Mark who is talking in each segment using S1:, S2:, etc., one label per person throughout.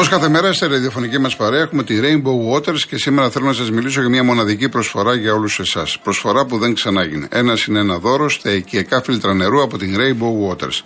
S1: Όπως κάθε μέρα σε ραδιοφωνική μας παρέα έχουμε τη Rainbow Waters και σήμερα θέλω να σας μιλήσω για μια μοναδική προσφορά για όλους εσάς. Προσφορά που δεν ξανάγινε. Ένας είναι ένα δώρο στα οικιακά φίλτρα νερού από την Rainbow Waters.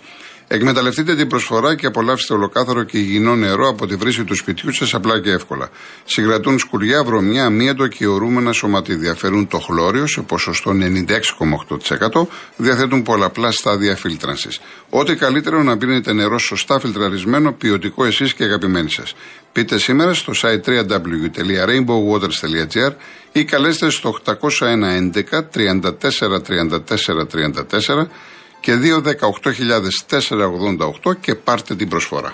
S1: Εκμεταλλευτείτε την προσφορά και απολαύστε ολοκάθαρο και υγιεινό νερό από τη βρύση του σπιτιού σας απλά και εύκολα. Συγκρατούν σκουριά, βρωμιά, αμύαντο και ορούμενα σωματίδια. Φέρουν το χλώριο σε ποσοστό 96,8%. Διαθέτουν πολλαπλά στάδια φίλτρανσης. Ό,τι καλύτερο να πίνετε νερό σωστά φιλτραρισμένο, ποιοτικό εσείς και αγαπημένοι σας. Πείτε σήμερα στο site www.rainbowwaters.gr ή καλέστε στο 801 11 34 34 34 και 2 και πάρτε την προσφορά.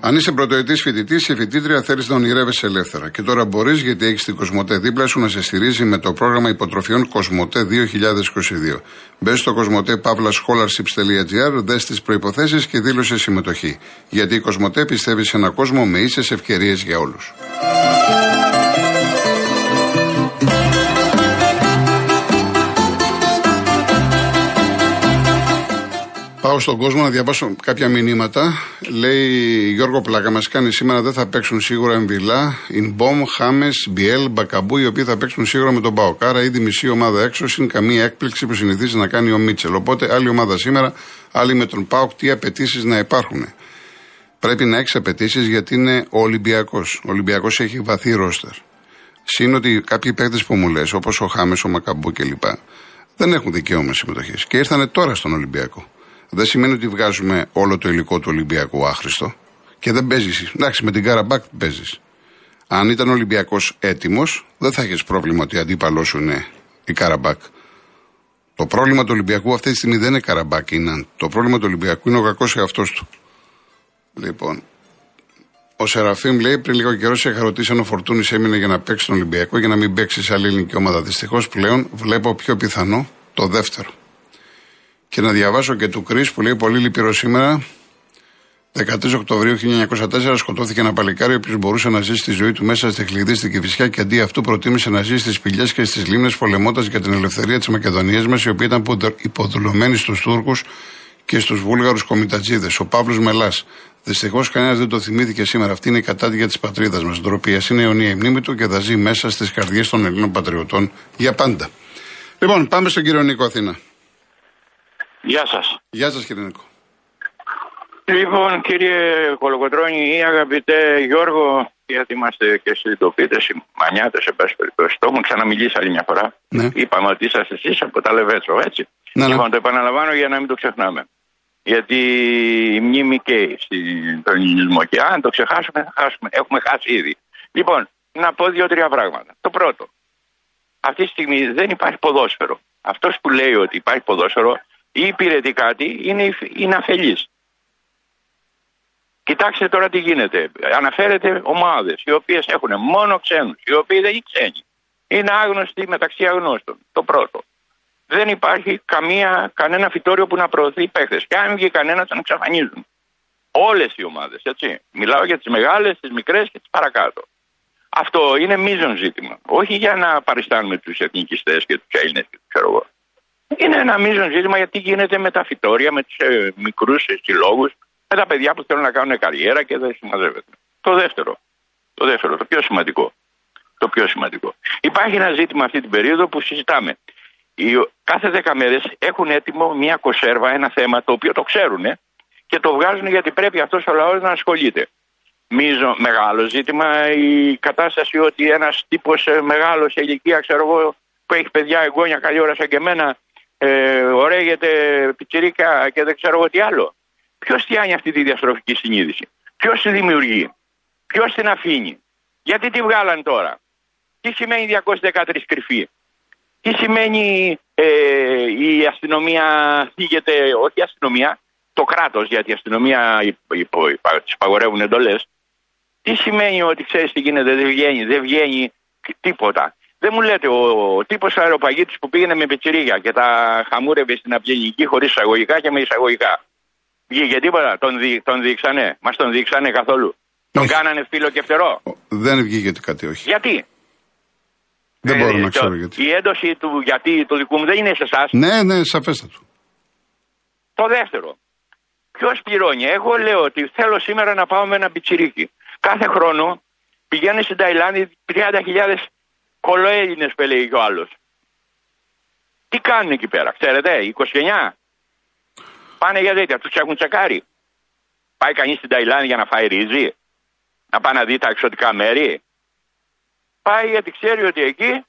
S1: Αν είσαι πρωτοετής φοιτητής ή φοιτήτρια, θέλεις να ονειρεύεσαι ελεύθερα. Και τώρα μπορείς, γιατί έχεις την Κοσμοτέ δίπλα σου να σε στηρίζει με το πρόγραμμα υποτροφιών Κοσμοτέ 2022. Μπες στο κοσμοτέ.pavlascholarships.gr, δες τις προποθέσει και δήλωσε συμμετοχή. Γιατί η Κοσμοτέ πιστεύει σε έναν κόσμο με ίσες ευκαιρίες για όλους. Πάω στον κόσμο να διαβάσω κάποια μηνύματα. Λέει Γιώργο Πλάκα, μας κάνει σήμερα δεν θα παίξουν σίγουρα Εμβιλά, Ινμπομ, Χάμες, Μπιέλ, Μπακαμπού, οι οποίοι θα παίξουν σίγουρα με τον Παοκάρα. Ήδη μισή ομάδα έξω, είναι καμία έκπληξη που συνηθίζει να κάνει ο Μίτσελ. Οπότε άλλη ομάδα σήμερα, άλλη με τον Πάοκ, τι απαιτήσεις να υπάρχουν. Πρέπει να έχεις απαιτήσεις γιατί είναι ο Ολυμπιακός. Ο Ολυμπιακός έχει βαθύ ρόστερ. Συν ότι κάποιοι παίκτες που μου λες, όπως ο Χάμες, ο Μακαμπού κλπ., δεν έχουν δικαίωμα συμμετοχή και ήρθαν τώρα στον Ολυμπιακό δεν σημαίνει ότι βγάζουμε όλο το υλικό του Ολυμπιακού άχρηστο. Και δεν παίζεις. Εντάξει, με την Καραμπάκ παίζεις. Αν ήταν ο Ολυμπιακός έτοιμος, δεν θα έχει πρόβλημα ότι αντίπαλός σου είναι η Καραμπάκ. Το πρόβλημα του Ολυμπιακού αυτή τη στιγμή δεν είναι Καραμπάκ, είναι. Το πρόβλημα του Ολυμπιακού είναι ο κακός εαυτός του. Λοιπόν, ο Σεραφείμ λέει πριν λίγο καιρό σε είχα ρωτήσει αν ο Φορτούνης έμεινε για να παίξει τον Ολυμπιακό για να μην παίξει σε άλλη ελληνική ομάδα. Δυστυχώς πλέον βλέπω πιο πιθανό το δεύτερο. Και να διαβάσω και του Κρι που λέει πολύ λυπηρό σήμερα. 13 Οκτωβρίου 1904 σκοτώθηκε ένα παλικάρι ο οποίος μπορούσε να ζήσει τη ζωή του μέσα στη χλειδίστικη φυσιά και αντί αυτού προτίμησε να ζει στις πηγέ και στις λίμνες πολεμώντας για την ελευθερία της Μακεδονίας μας, η οποία ήταν υποδουλωμένη στους Τούρκους και στους Βούλγαρους κομιτατζίδες. Ο Παύλος Μελάς. Δυστυχώς κανένας δεν το θυμήθηκε σήμερα. Αυτή είναι η κατάδια της πατρίδας μας. Ντροπία είναι αιωνία η μνήμη του και θα ζει μέσα στις καρδιές των Ελλήνων πατριωτών για πάντα. Λοιπόν, πάμε στον κύριο Νίκο Αθήνα.
S2: Γεια σας.
S1: Γεια σας, κύριε Νίκο.
S2: Λοιπόν, κύριε Κολοκοτρώνη ή αγαπητέ Γιώργο, γιατί είμαστε και συνειδητοποιητέ, οι μανιάτες, σε πάση περιπτώσει. Το έχουμε ξαναμιλήσει άλλη μια φορά. Ναι. Είπαμε ότι είσαστε εσείς από τα Λεβέτσο, έτσι. Ναι, ναι. Λοιπόν, το επαναλαμβάνω για να μην το ξεχνάμε. Γιατί η μνήμη καίει στον ελληνισμό. Και αν το ξεχάσουμε, θα χάσουμε. Έχουμε χάσει ήδη. Λοιπόν, να πω δύο-τρία πράγματα. Το πρώτο. Αυτή τη στιγμή δεν υπάρχει ποδόσφαιρο. Αυτός που λέει ότι υπάρχει ποδόσφαιρο ή υπηρετεί κάτι είναι, είναι αφελής. Κοιτάξτε τώρα τι γίνεται. Αναφέρεται ομάδες οι οποίες έχουν μόνο ξένους, οι οποίοι δεν είναι ξένοι. Είναι άγνωστοι μεταξύ αγνώστων. Το πρώτο. Δεν υπάρχει καμία, κανένα φυτόριο που να προωθεί παίχτες. Και αν βγει κανένας, θα εξαφανίζουν. Όλες οι ομάδες, έτσι. Μιλάω για τις μεγάλες, τις μικρές και τις παρακάτω. Αυτό είναι μείζον ζήτημα. Όχι για να παριστάνουμε τους εθνικιστές και τους Έλληνες και ξέρω εγώ. Είναι ένα μείζον ζήτημα γιατί γίνεται με τα φυτόρια, με τους ε, μικρούς συλλόγους, με τα παιδιά που θέλουν να κάνουν καριέρα και δεν συμμαζεύεται. Το δεύτερο, το δεύτερο, το πιο σημαντικό. Το πιο σημαντικό. Υπάρχει ένα ζήτημα αυτή την περίοδο που συζητάμε. Οι, κάθε δέκα μέρες έχουν έτοιμο μια κοσέρβα, ένα θέμα το οποίο το ξέρουν και το βγάζουν γιατί πρέπει αυτός ο λαός να ασχολείται. Μίζο, μεγάλο ζήτημα η κατάσταση ότι ένας τύπος ε, μεγάλος σε ηλικία, ξέρω εγώ, που έχει παιδιά εγγόνια καλή ώρα σαν και εμένα, ε, ωραίγεται πιτσιρίκα και δεν ξέρω εγώ τι άλλο. Ποιος φτιάχνει αυτή τη διαστροφική συνείδηση, Ποιος τη δημιουργεί, Ποιος την αφήνει, Γιατί τη βγάλαν τώρα, Τι σημαίνει 213 κρυφή, Τι σημαίνει ε, η αστυνομία θίγεται, όχι η αστυνομία, το κράτος, γιατί η αστυνομία τη παγορεύουν εντολές. Τι σημαίνει ότι ξέρεις τι γίνεται, δεν βγαίνει, δεν βγαίνει τίποτα. Δεν μου λέτε, ο, ο τύπος αεροπαγίτη που πήγαινε με πετσυρίγια και τα χαμούρευε στην απληνική χωρίς εισαγωγικά και με εισαγωγικά. Βγήκε τίποτα, τον, δι, τον δείξανε, μας τον δείξανε καθόλου. Τον κάνανε φίλο και φτερό.
S1: Δεν βγήκε κάτι, όχι.
S2: Γιατί;
S1: Δεν ε, μπορώ να ξέρω γιατί.
S2: Η έντοση του γιατί του δικού μου δεν είναι σε εσάς.
S1: Ναι, ναι, σαφέστατο.
S2: Το δεύτερο, ποιος πληρώνει; Εγώ λέω ότι θέλω σήμερα να πάω με ένα πιτσιρίκι. Κάθε χρόνο πηγαίνει στην Ταϊλάνδη 30.000 κολοέλληνε, που λέει ο άλλος. Τι κάνουν εκεί πέρα, ξέρετε, 29. Πάνε για τέτοια, τους έχουν τσεκάρει. Πάει κανείς στην Ταϊλάνδη για να φάει ρύζι, να πάει να δει τα εξωτικά μέρη. Πάει γιατί ξέρει ότι εκεί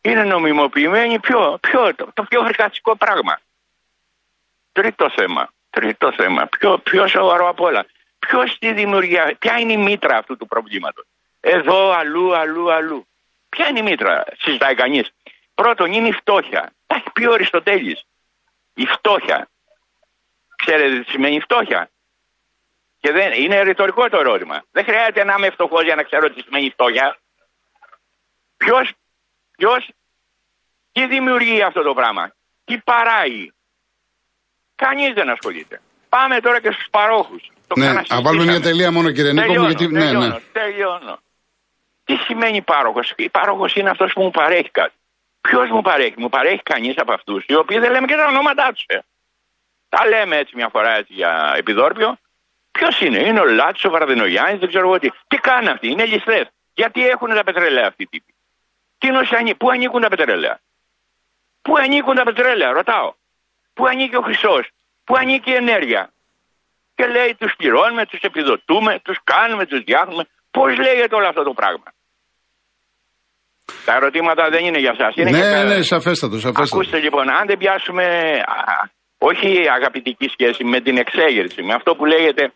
S2: είναι νομιμοποιημένη πιο, πιο, το, το πιο φρικαστικό πράγμα. Τρίτο θέμα. Τρίτο θέμα. Πιο, πιο σοβαρό από όλα. Ποιος τη δημιουργία, ποια είναι η μήτρα αυτού του προβλήματος. Εδώ, αλλού, αλλού, αλλού. Ποια είναι η μήτρα, συζητάει κανείς. Πρώτον, είναι η φτώχεια. Τα έχει πει ο Αριστοτέλης. Η φτώχεια. Ξέρετε τι σημαίνει φτώχεια; Και δεν, είναι ρητορικό το ερώτημα. Δεν χρειάζεται να είμαι φτωχός για να ξέρω τι σημαίνει φτώχεια. Ποιος, ποιος, τι δημιουργεί αυτό το πράγμα; Τι παράγει; Κανείς δεν ασχολείται. Πάμε τώρα και στους παρόχους.
S1: Ναι, να βάλουμε μια τελεία μόνο κύριε Νίκο μου, γιατί.
S2: Τελειώνω, ναι, ναι. τελειώνω. Τι σημαίνει πάροχος; Η πάροχος είναι αυτός που μου παρέχει κάτι. Ποιος μου παρέχει, μου παρέχει κανείς από αυτούς, οι οποίοι δεν λέμε και τα ονόματά τους. Ε. Τα λέμε έτσι μια φορά έτσι για επιδόρπιο. Ποιος είναι, είναι ο Λάτσος, ο Βαρδινογιάννης, δεν ξέρω εγώ τι. Τι κάνουν αυτοί, είναι ληστές. Γιατί έχουν τα πετρέλαια αυτοί οι τύποι; Τι νοσιανοί, πού ανήκουν τα πετρέλαια. Πού ανήκουν τα πετρέλαια, ρωτάω. Πού ανήκει ο χρυσός, πού ανήκει η ενέργεια; Και λέει τους πληρώνουμε, τους επιδοτούμε, τους κάνουμε, τους διάχνουμε. Πώς λέγεται όλο αυτό το πράγμα; Τα ερωτήματα δεν είναι για εσά.
S1: Ναι, ναι, ναι, σαφέστατος, σαφέστατος.
S2: Ακούστε λοιπόν, αν δεν πιάσουμε όχι αγαπητική σχέση με την εξέγερση, με αυτό που λέγεται,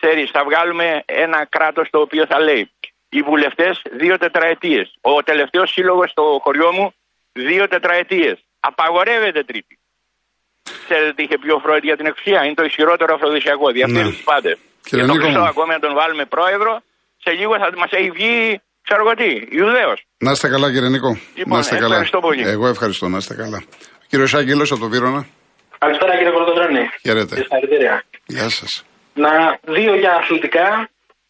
S2: ξέρεις, θα βγάλουμε ένα κράτος το οποίο θα λέει οι βουλευτές δύο τετραετίες. Ο τελευταίος σύλλογος στο χωριό μου δύο τετραετίες. Απαγορεύεται τρίτη. Ξέρετε τι είχε πει ο Φρόιντ για την εξουσία; Είναι το ισχυρότερο αφροδισιακό. Διαφύγει ναι. του πάντε. Και, και το χρυσό ακόμη να τον βάλουμε πρόεδρο, σε λίγο θα μας έχει βγει ξέρω εγώ τι, Ιουδαίος.
S1: Να είστε καλά, κύριε Νίκο.
S2: Λοιπόν, να είστε ευχαριστώ πολύ.
S1: Εγώ ευχαριστώ, να είστε καλά. Κύριος Άγγελος από το Βύρονα.
S3: Καλησπέρα, κύριε Κορδοδρόνη.
S1: Χαίρετε.
S3: Συγχαρητήρια.
S1: Γεια σας.
S3: Να δύο για αθλητικά.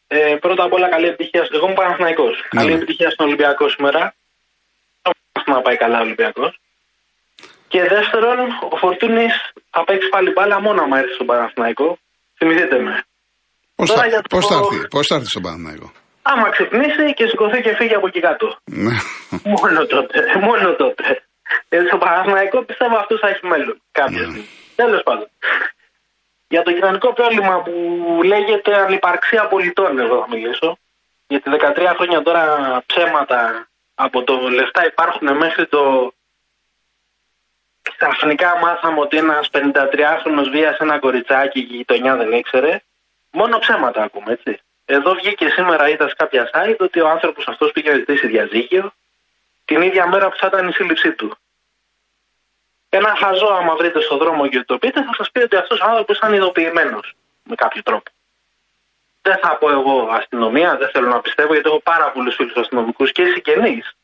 S3: Ε, πρώτα απ' όλα, καλή επιτυχία. Εγώ είμαι Παναθυναϊκό. Ναι. Καλή επιτυχία στον Ολυμπιακό σήμερα. Να πάει καλά ο Ολυμπιακός. Και δεύτερον, ο Φορτούνης θα παίξει πάλι μπάλα μόνο άμα έρθει στον Παναθηναϊκό. Θυμηθείτε με.
S1: Πώς θα, το... θα, έρθει, πώς θα έρθει στον Παναθηναϊκό;
S3: Άμα ξυπνήσει και σηκωθεί και φύγει από εκεί κάτω.
S1: Ναι.
S3: μόνο τότε. Μόνο τότε. Γιατί στο Παναθηναϊκό πιστεύω αυτό θα έχει μέλλον. Κάποια ναι. στιγμή. Τέλος πάντων. Για το κοινωνικό πρόβλημα που λέγεται ανυπαρξία πολιτών, εδώ θα μιλήσω. Γιατί 13 χρόνια τώρα ψέματα από το λεφτά υπάρχουν μέχρι το Ξαφνικά μάθαμε ότι ένας 53χρονο βίασε ένα κοριτσάκι και η γειτονιά δεν ήξερε. Μόνο ψέματα ακούμε, έτσι. Εδώ βγήκε σήμερα, είδα σε κάποια site ότι ο άνθρωπος αυτός πήγε να ζητήσει διαζύγιο την ίδια μέρα που θα ήταν η σύλληψή του. Ένα χαζό, άμα βρείτε στον δρόμο και το πείτε, θα σας πει ότι αυτός ο άνθρωπος ήταν ειδοποιημένος με κάποιο τρόπο. Δεν θα πω εγώ αστυνομία, δεν θέλω να πιστεύω, γιατί έχω πάρα πολλούς φίλους αστυνομικούς και συγγενείς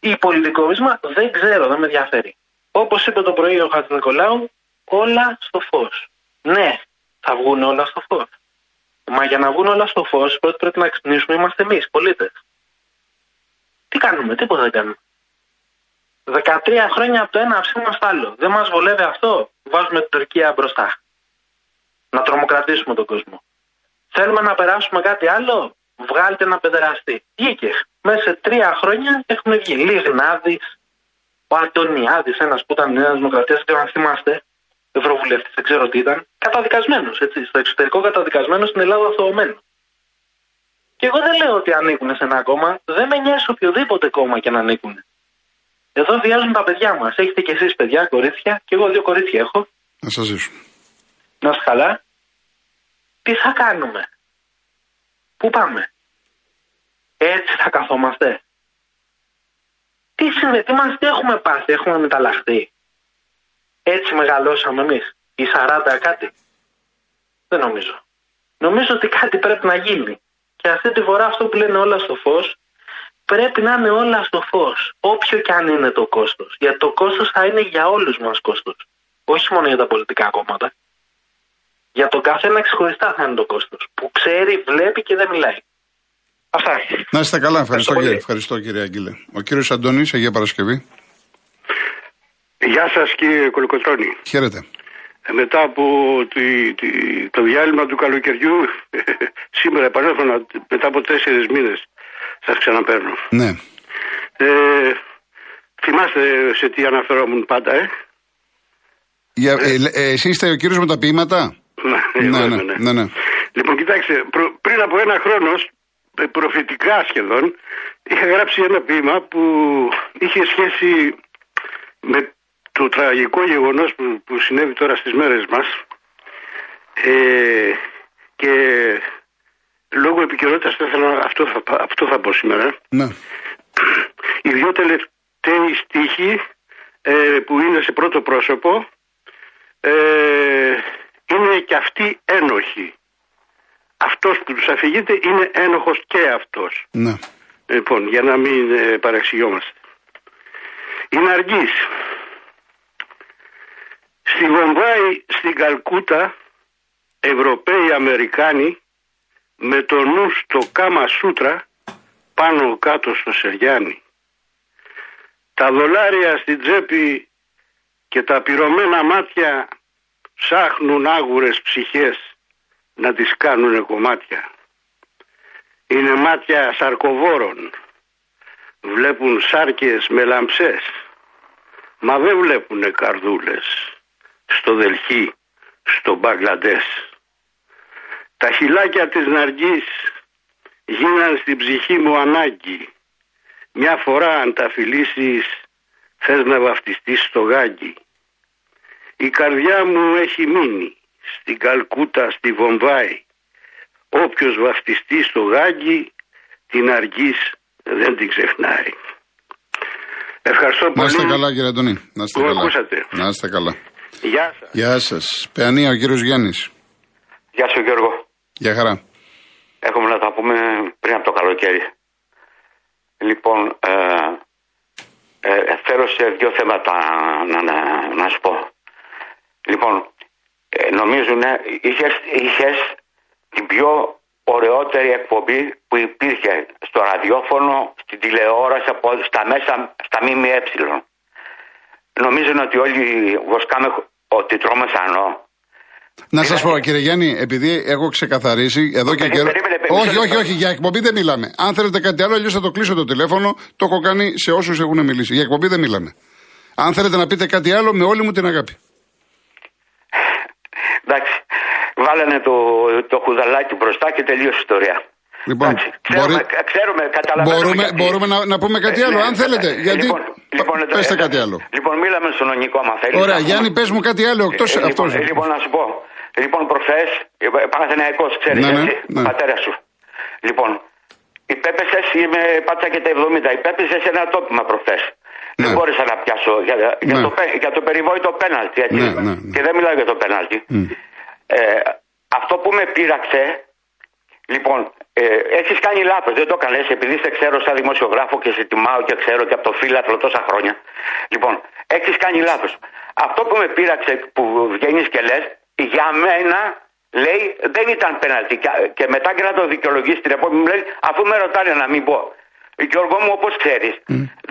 S3: ή πολιτικό βίσμα, δεν ξέρω, δεν με ενδιαφέρει. Όπως είπε το πρωί ο Χατζη Νικολάου, όλα στο φως. Ναι, θα βγουν όλα στο φως. Μα για να βγουν όλα στο φως, πρώτα πρέπει να ξυπνήσουμε, είμαστε εμείς, πολίτες. Τι κάνουμε, τίποτα δεν κάνουμε. 13 χρόνια από το ένα ψήμα στο άλλο. Δεν μας βολεύει αυτό. Βάζουμε την Τουρκία μπροστά. Να τρομοκρατήσουμε τον κόσμο. Θέλουμε να περάσουμε κάτι άλλο; Βγάλτε ένα παιδεραστή. Βγήκε. Μέσα σε τρία χρόνια έχουν βγει Λιγνάδης, ο Αντωνιάδης, ένας που ήταν Νέα Δημοκρατίας, δεν ξέρω αν θυμάστε, Ευρωβουλευτής, δεν ξέρω τι ήταν, καταδικασμένος, έτσι, στο εξωτερικό καταδικασμένος, στην Ελλάδα αθωωμένο. Και εγώ δεν λέω ότι ανήκουν σε ένα κόμμα, δεν με νοιάζει οποιοδήποτε κόμμα και να ανήκουν. Εδώ βιάζουν τα παιδιά μας. Έχετε κι εσείς παιδιά, κορίτσια, και εγώ δύο κορίτσια έχω.
S1: Να σας ζήσω.
S3: Να είστε καλά. Τι θα κάνουμε; Πού πάμε; Έτσι θα καθόμαστε. Τι σημαίνει, τι μας τι έχουμε πάθει, έχουμε μεταλλαχθεί; Έτσι μεγαλώσαμε εμείς, οι 40 κάτι. Δεν νομίζω. Νομίζω ότι κάτι πρέπει να γίνει. Και αυτή τη φορά αυτό που λένε όλα στο φως, πρέπει να είναι όλα στο φως. Όποιο και αν είναι το κόστος. Γιατί το κόστος θα είναι για όλους μας κόστος. Όχι μόνο για τα πολιτικά κόμματα. Για τον καθένα ξεχωριστά θα είναι το κόστος. Που ξέρει, βλέπει και δεν μιλάει. Αυτά.
S1: Να είστε καλά. Ευχαριστώ, κύριε. Ευχαριστώ κύριε Αγγίλε. Ο κύριος Αντώνης, Αγία Παρασκευή.
S4: Γεια σας κύριε Κολοκοτρώνη.
S1: Χαίρετε.
S4: Ε, μετά από τη, τη, το διάλειμμα του καλοκαιριού, σήμερα επανέρχομαι μετά από τέσσερις μήνες. Σας ξαναπαίρνω.
S1: Ναι.
S4: Ε, θυμάστε σε τι αναφερόμουν πάντα, ε;
S1: Για, ε, ε, εσύ είστε ο κύριος με τα ποίηματα;
S4: Ναι,
S1: ναι,
S4: βέβαια,
S1: ναι, ναι, ναι.
S4: Λοιπόν, κοιτάξτε, προ- πριν από ένα χρόνο, ε, προφητικά σχεδόν, είχα γράψει ένα ποίημα που είχε σχέση με το τραγικό γεγονός που, που συνέβη τώρα στις μέρες μας ε, και λόγω επικαιρότητας θα ήθελα- αυτό, θα, αυτό θα πω σήμερα.
S1: ναι.
S4: Οι δυο τελευταίοι στίχοι ε, που είναι σε πρώτο πρόσωπο ε, είναι και αυτοί ένοχοι. Αυτός που τους αφηγείται είναι ένοχος και αυτός.
S1: ναι.
S4: Λοιπόν, για να μην ε, παρεξηγιόμαστε. Η Ναργής. Στη Βομβάη, στην Καλκούτα, Ευρωπαίοι Αμερικάνοι, με το νου στο Κάμα Σούτρα, πάνω κάτω στο Σεριάνι. Τα δολάρια στην τσέπη και τα πυρωμένα μάτια ψάχνουν άγουρες ψυχές να τις κάνουν κομμάτια. Είναι μάτια σαρκοβόρων. Βλέπουν σάρκες με λαμψές. Μα δεν βλέπουνε καρδούλες. Στο Δελχή, στο Μπαγκλαντές. Τα χυλάκια της Ναργής γίναν στην ψυχή μου ανάγκη. Μια φορά αν τα φιλήσεις θες να βαφτιστείς στο γάγκι. Η καρδιά μου έχει μείνει στην Καλκούτα, στη Βομβάη. Όποιος βαφτιστεί στο γάγκι την αργής δεν την ξεχνάει. Ευχαριστώ πολύ.
S1: Να είστε καλά, κύριε Αντωνή. Να είστε
S4: Που
S1: καλά.
S4: ακούσατε.
S1: Να είστε καλά.
S4: Γεια σας.
S1: Γεια σας. Παιανία, ο κύριος Γιάννης.
S5: Γεια σου Γιώργο.
S1: Γεια χαρά.
S5: Έχουμε να τα πούμε πριν από το καλοκαίρι. Λοιπόν, ε, ε, θέλω σε δύο θέματα να, να, να σου πω. Λοιπόν, ε, νομίζουν είχες, είχες την πιο ωραιότερη εκπομπή που υπήρχε στο ραδιόφωνο, στην τηλεόραση, από, στα μέσα, στα ΜΜΕ. Νομίζουν ότι όλοι βοσκάμε ότι τρώμε σανό.
S1: Να σας πω, κύριε Γιάννη, επειδή έχω ξεκαθαρίσει εδώ και
S5: Περίμενε,
S1: καιρό.
S5: περίμενε, περίμενε,
S1: Όχι, όχι,
S5: περίμενε.
S1: όχι, για εκπομπή δεν μιλάμε. Αν θέλετε κάτι άλλο, αλλιώς θα το κλείσω το τηλέφωνο. Το έχω κάνει σε όσους έχουν μιλήσει. Για εκπομπή δεν μιλάμε. Αν θέλετε να πείτε κάτι άλλο, με όλη μου την αγάπη.
S5: Εντάξει, βάλανε το, το χουδαλάκι μπροστά και τελείωσε η ιστορία.
S1: Λοιπόν,
S5: Εντάξει, ξέρουμε,
S1: μπορεί-
S5: ξέρουμε, καταλαβαίνουμε.
S1: Μπορούμε,
S5: γιατί-
S1: μπορούμε να, να πούμε κάτι
S5: Ε,
S1: άλλο,
S5: ναι,
S1: αν θέλετε.
S5: ε,
S1: γιατί.
S5: Λοιπόν, λοιπόν,
S1: Π- πέστε
S5: ε,
S1: κάτι άλλο.
S5: Λοιπόν, μίλαμε στον Ονικό, μα θέλεις.
S1: Ωραία, Γιάννη, πες μου κάτι άλλο εκτό
S5: Ε,
S1: αυτός.
S5: λοιπόν, ε, λοιπόν, να σου πω. Λοιπόν, προχθές, Παναθηναϊκός, ξέρεις,
S1: Ναι, ναι,
S5: έτσι,
S1: ναι.
S5: πατέρας σου. Λοιπόν, υπέπεσες, είμαι πάτσα και τα 70, υπέπεσες σε ένα τόπιμα προχθές. Δεν
S1: Ναι.
S5: μπόρεσα να πιάσω για, για,
S1: Ναι.
S5: το, πέ- για το περιβόητο πέναλτι. Έτσι.
S1: Ναι, ναι, ναι.
S5: Και δεν μιλάω για το πέναλτι.
S1: Μμ.
S5: Ε, αυτό που με πείραξε, λοιπόν, ε, έχεις κάνει λάθος. Δεν το έκανες επειδή σε ξέρω σαν δημοσιογράφο και σε τιμάω και ξέρω και από το φύλαθλο τόσα χρόνια. Λοιπόν, έχεις κάνει λάθος. Αυτό που με πείραξε που βγαίνεις και λες, για μένα λέει δεν ήταν πέναλτι. Και, και μετά και να το δικαιολογήσει την επόμενη μου λέει, αφού με ρωτάνε να μην πω. Γιώργο μου, όπως ξέρεις,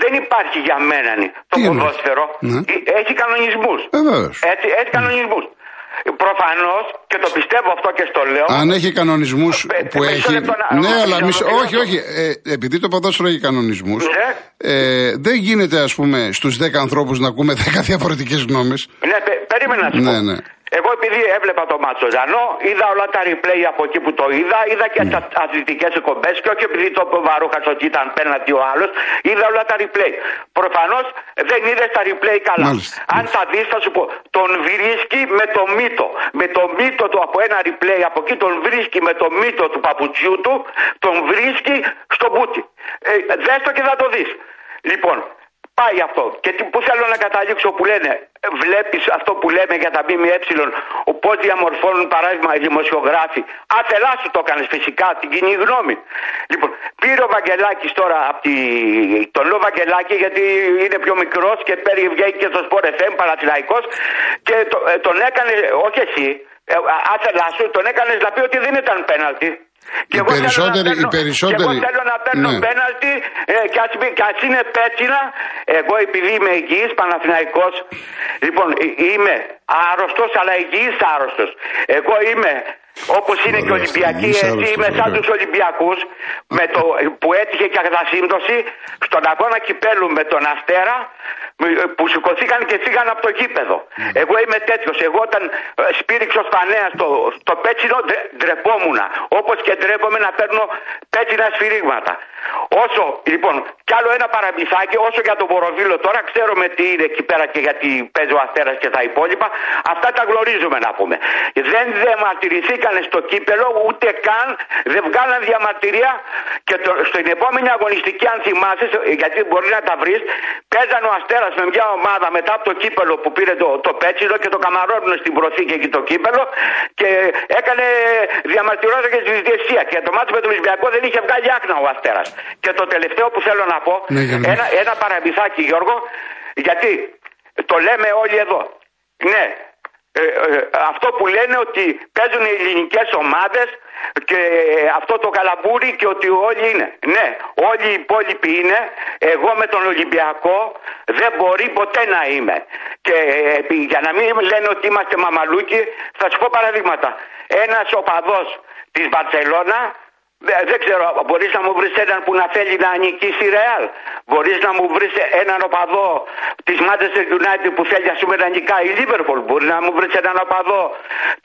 S5: δεν υπάρχει για μένα το
S1: Τι εννοείς;
S5: ποδόσφαιρο.
S1: Ναι.
S5: Έχει κανονισμούς.
S1: Ε, βέβαιως.
S5: Έτσι, έχει κανονισμούς. Προφανώς και το πιστεύω αυτό και στο λέω.
S1: Αν έχει κανονισμούς
S5: Ε,
S1: που
S5: μισό
S1: έχει.
S5: λεπτό να-
S1: Ναι,
S5: να-
S1: αλλά
S5: να-
S1: μισό-
S5: να-
S1: όχι, όχι. Ε, επειδή το ποδόσφαιρο έχει κανονισμούς,
S5: Ναι.
S1: ε, δεν γίνεται, ας πούμε, στους 10 ανθρώπους να ακούμε 10 διαφορετικές γνώμες.
S5: Ναι, πε, περίμενα να σου
S1: Ναι,
S5: πω.
S1: ναι.
S5: Εγώ επειδή έβλεπα το μάτσο Ζανό, είδα όλα τα replay από εκεί που το είδα, είδα και τι αθλητικές εκπομπές και όχι επειδή το είπε ο Βαρούχα ότι ήταν πέναντι ο άλλος, είδα όλα τα replay. Προφανώς δεν είδες τα replay καλά.
S1: Μάλιστα,
S5: Αν τα δεις, θα σου πω, τον βρίσκει με το μύτο. Με το μύτο του από ένα replay από εκεί, τον βρίσκει με το μύτο του παπουτσιού του, τον βρίσκει στο μπούτι. Ε, δες το και θα το δεις. Λοιπόν, πάει αυτό. Και τι, πού θέλω να καταλήξω που λένε, βλέπεις αυτό που λέμε για τα ΜΜΕ, πώς διαμορφώνουν παράδειγμα οι δημοσιογράφοι. Άθελά σου το έκανες φυσικά, την κοινή γνώμη. Λοιπόν, πήρε ο Βαγγελάκης τώρα από τη... τον λέω Βαγγελάκη γιατί είναι πιο μικρός και πέρι βγαίνει και στο Sport FM Παναθηναϊκός και το, ε, τον έκανε, όχι εσύ, ε, άθελά σου, τον έκανες να πει ότι δεν ήταν πέναλτι. Και
S1: Οι
S5: εγώ θέλω να
S1: περισσότεροι- οι
S5: παίρνω-
S1: περισσότεροι-
S5: Και εγώ θέλω να παίρνω
S1: ναι.
S5: πέναλτι ε, και, ας, μη- και ας είναι πέτσινα. Εγώ επειδή είμαι υγιής Παναθηναϊκός, λοιπόν ε, είμαι άρρωστος αλλά υγιής άρρωστος. Εγώ είμαι όπως είναι και οι
S1: Ωραία,
S5: Ολυμπιακοί,
S1: υγιής
S5: έτσι
S1: άρρωστος,
S5: είμαι σαν
S1: ωραία.
S5: τους Ολυμπιακούς με το, που έτυχε και κατασύμπτωση στον αγώνα κυπέλου με τον Αστέρα μ- που σηκωθήκαν και φύγαν από το γήπεδο.
S1: Ναι.
S5: Εγώ είμαι τέτοιος. Εγώ όταν ε, σπήριξω στα νέα στο, στο πέτσινο ντρε- ντρεπόμουν. Όπως και ντρέπομαι να παίρνω πέτσινα σφυρίγματα. Όσο, λοιπόν, κι άλλο ένα παραμυθάκι, όσο για τον Βοροβίλο τώρα, ξέρουμε τι είναι εκεί πέρα και γιατί παίζει ο Αστέρας και τα υπόλοιπα. Αυτά τα γνωρίζουμε να πούμε. Δεν διαμαρτυρηθήκαν στο κύπελο, ούτε καν δεν βγάλαν διαμαρτυρία και το, στην επόμενη αγωνιστική, αν θυμάσαι, γιατί μπορεί να τα βρεις, παίζαν ο Αστέρας με μια ομάδα μετά από το κύπελο που πήρε το, το πέτσινο και το καμαρώνουν στην προθήκη εκεί το κύπελο και έκανε διαμαρτυρόζα και τη διαιτησία. Και το μάτι με τον Ολυμπιακό δεν είχε βγάλει άκνα ο Αστέρας. Και το τελευταίο που θέλω να πω,
S1: Ναι, Γιώργο.
S5: ένα, ένα παραμυθάκι Γιώργο, γιατί το λέμε όλοι εδώ. Ναι, ε, ε, αυτό που λένε ότι παίζουν οι ελληνικές ομάδες και αυτό το καλαμπούρι και ότι όλοι είναι. Ναι, όλοι οι υπόλοιποι είναι. Εγώ με τον Ολυμπιακό δεν μπορεί ποτέ να είμαι. Και ε, επί- για να μην λένε ότι είμαστε μαμαλούκοι, θα σου πω παραδείγματα. Ένας οπαδός της Μπαρσελώνα δεν, δεν ξέρω, μπορείς να μου βρεις έναν που να θέλει να νικήσει η Ρεάλ. Μπορείς να μου βρεις έναν οπαδό της Manchester United που θέλει ας πούμε να νικάει η Liverpool. Μπορεί να μου βρεις έναν οπαδό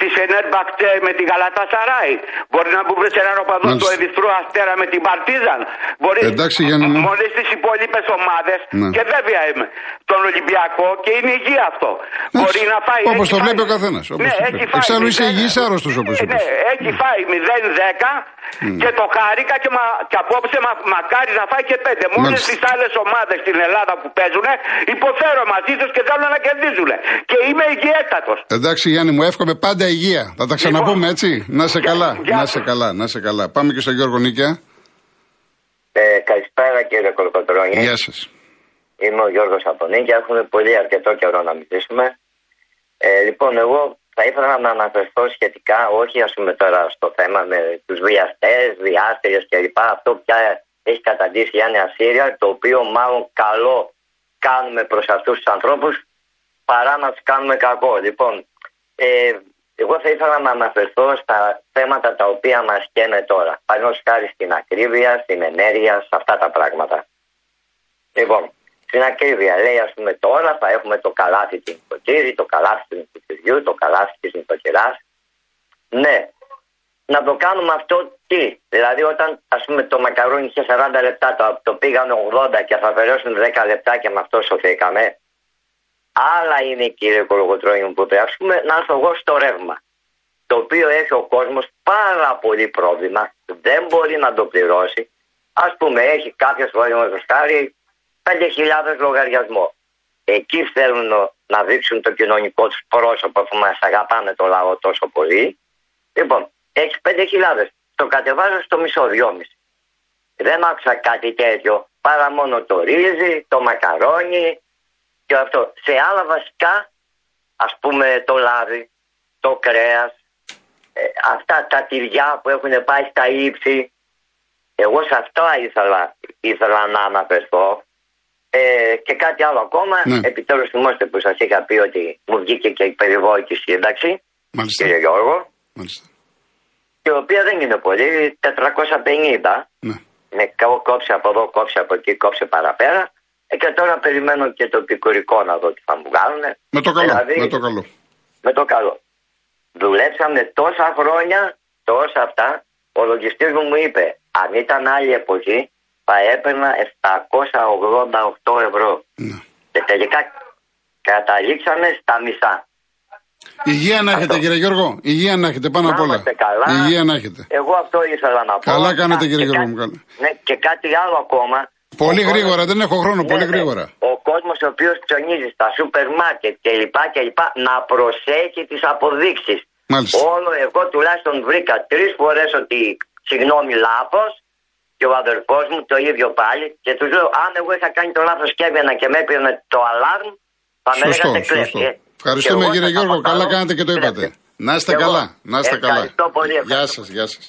S5: της Ενέρμπακτέ με τη Γαλατά Σαράι. Μπορεί να μου βρεις έναν οπαδό
S1: Μάλιστα.
S5: του Ερυθρού Αστέρα με την Παρτίζαν. Μπορείς
S1: Εντάξει, Γιάννη μου.
S5: μόλις τις υπόλοιπες ομάδες
S1: Ναι.
S5: και βέβαια είμαι τον Ολυμπιακό και είναι υγεία αυτό. Μπορεί να φάει.
S1: Όπως
S5: έχει
S1: το
S5: φάει-
S1: βλέπει ο καθένας, όπως
S5: Ναι,
S1: το
S5: έχει
S1: βλέπει.
S5: φάει
S1: Εξάλλου είσαι
S5: μηδέν-
S1: υγιής άρρωστος, όπως
S5: Ναι,
S1: είπες.
S5: Ναι, έχει φάει 0-10 και το χάρηκα και, μα, και απόψε μα, μακάρι να φάει και 5. Μόλι
S1: Μάλιστα.
S5: τι άλλες ομάδες στην Ελλάδα που παίζουν υποφέρω μαζί τους και θέλουν να κερδίζουν. Και είμαι υγιέστατο.
S1: Εντάξει Γιάννη μου, εύχομαι πάντα υγεία. Θα τα ξαναπούμε
S5: Λοιπόν.
S1: έτσι. Να σε
S5: Γεια-
S1: καλά,
S5: γεια
S1: να
S5: σας.
S1: σε καλά, να σε καλά. Πάμε και στον Γιώργο Νίκια.
S6: Ε, καλησπέρα κύριε Κολοκοτρώνη.
S1: Γεια σας.
S6: Είμαι ο Γιώργος από Νίκαια. Έχουμε πολύ αρκετό καιρό να μιλήσουμε. Ε, λοιπόν, εγώ θα ήθελα να αναφερθώ σχετικά, όχι ας πούμε τώρα στο θέμα με τους βιαστές, διάστηρες κλπ. Αυτό πια έχει καταντήσει Γιάννη Ασύρια, το οποίο μάλλον καλό κάνουμε προς αυτούς τους ανθρώπους παρά να τους κάνουμε κακό. Λοιπόν, ε, εγώ θα ήθελα να αναφερθώ στα θέματα τα οποία μας καίνε τώρα. Παραδείγματος χάρη στην ακρίβεια, στην ενέργεια, σε αυτά τα πράγματα. Λοιπόν, στην ακρίβεια λέει ας πούμε τώρα θα έχουμε το καλάθι του νοικοκύρης, το καλάθι του νοικοκυριού, το καλάθι της νοικοκυράς. Ναι, να το κάνουμε αυτό τι; Δηλαδή όταν ας πούμε το μακαρόνι είχε 40 λεπτά, το, το πήγαν 80 και θα αφαιρέσουν 10 λεπτά και με αυτό σωθήκαμε. Άλλα είναι κύριε Κολογοτρόνη μου που πρέπει ας πούμε, να έρθω εγώ στο ρεύμα. Το οποίο έχει ο κόσμος πάρα πολύ πρόβλημα, δεν μπορεί να το πληρώσει. Ας πούμε έχει κάποιος παραδείγματος χάρη 5.000 λογαριασμό. Εκεί θέλουν να δείξουν το κοινωνικό τους πρόσωπο που μας αγαπάνε το λαό τόσο πολύ. Λοιπόν, έχει 5.000. Το κατεβάζω στο μισό, δυόμιση. Δεν άκουσα κάτι τέτοιο παρά μόνο το ρύζι, το μακαρόνι και αυτό. Σε άλλα βασικά, ας πούμε το λάδι, το κρέας, ε, αυτά τα τυριά που έχουν πάει στα ύψη. Εγώ σε αυτά ήθελα, ήθελα να αναφερθώ. Ε, και κάτι άλλο ακόμα,
S1: Ναι.
S6: επιτέλους θυμόστε που σας είχα πει ότι μου βγήκε και η περιβόητης σύνταξη,
S1: Μάλιστα.
S6: κύριε Γιώργο,
S1: Μάλιστα.
S6: η οποία δεν είναι πολύ, 450,
S1: Ναι.
S6: με κα- κόψε από εδώ, κόψε από εκεί, κόψε παραπέρα. Ε, και τώρα περιμένω και το επικουρικό να δω τι θα μου κάνουν.
S1: Με το καλό.
S6: Δηλαδή,
S1: Με το καλό.
S6: με το καλό. Δουλέψαμε τόσα χρόνια, τόσα αυτά. Ο λογιστής μου μου είπε, αν ήταν άλλη εποχή, θα έπαιρνα 788 ευρώ.
S1: Ναι.
S6: Και τελικά καταλήξαμε στα μισά.
S1: Υγεία να έχετε κύριε Γιώργο. Υγεία να έχετε πάνω
S6: Να
S1: απ' όλα.
S6: είμαστε καλά.
S1: Υγεία να έχετε.
S6: Εγώ αυτό ήθελα να πω.
S1: Καλά κάνετε,
S6: Α,
S1: κύριε
S6: και
S1: Γιώργο
S6: κάτι-
S1: μου, καλά.
S6: Ναι, και κάτι άλλο ακόμα.
S1: Πολύ
S6: Ο κόσμος-
S1: γρήγορα, δεν έχω χρόνο, πολύ
S6: Ναι, ναι.
S1: γρήγορα.
S6: Ο κόσμος ο οποίος ψωνίζει στα σούπερ μάρκετ κλπ. κλπ. να προσέχει τις αποδείξεις.
S1: Μάλιστα.
S6: Όλο εγώ τουλάχιστον βρήκα τρεις φορές ότι συγγνώμη λάθος και ο αδερφός μου το ίδιο πάλι. Και τους λέω, αν εγώ είχα κάνει το λάθος και έβγαινα και με έπαιρνε το αλάρμ, θα με
S1: Σωστό,
S6: λέγατε
S1: σωστό.
S6: κλέφτη. ε.
S1: Ευχαριστούμε
S6: Και εγώ
S1: κύριε
S6: σας
S1: Γιώργο,
S6: αποκαλώ
S1: καλά κάνετε και το είπατε.
S6: κλέφτη.
S1: Να είστε
S6: Και εγώ.
S1: καλά, να είστε καλά.
S6: Ευχαριστώ πολύ.
S1: Γεια σας, γεια σας.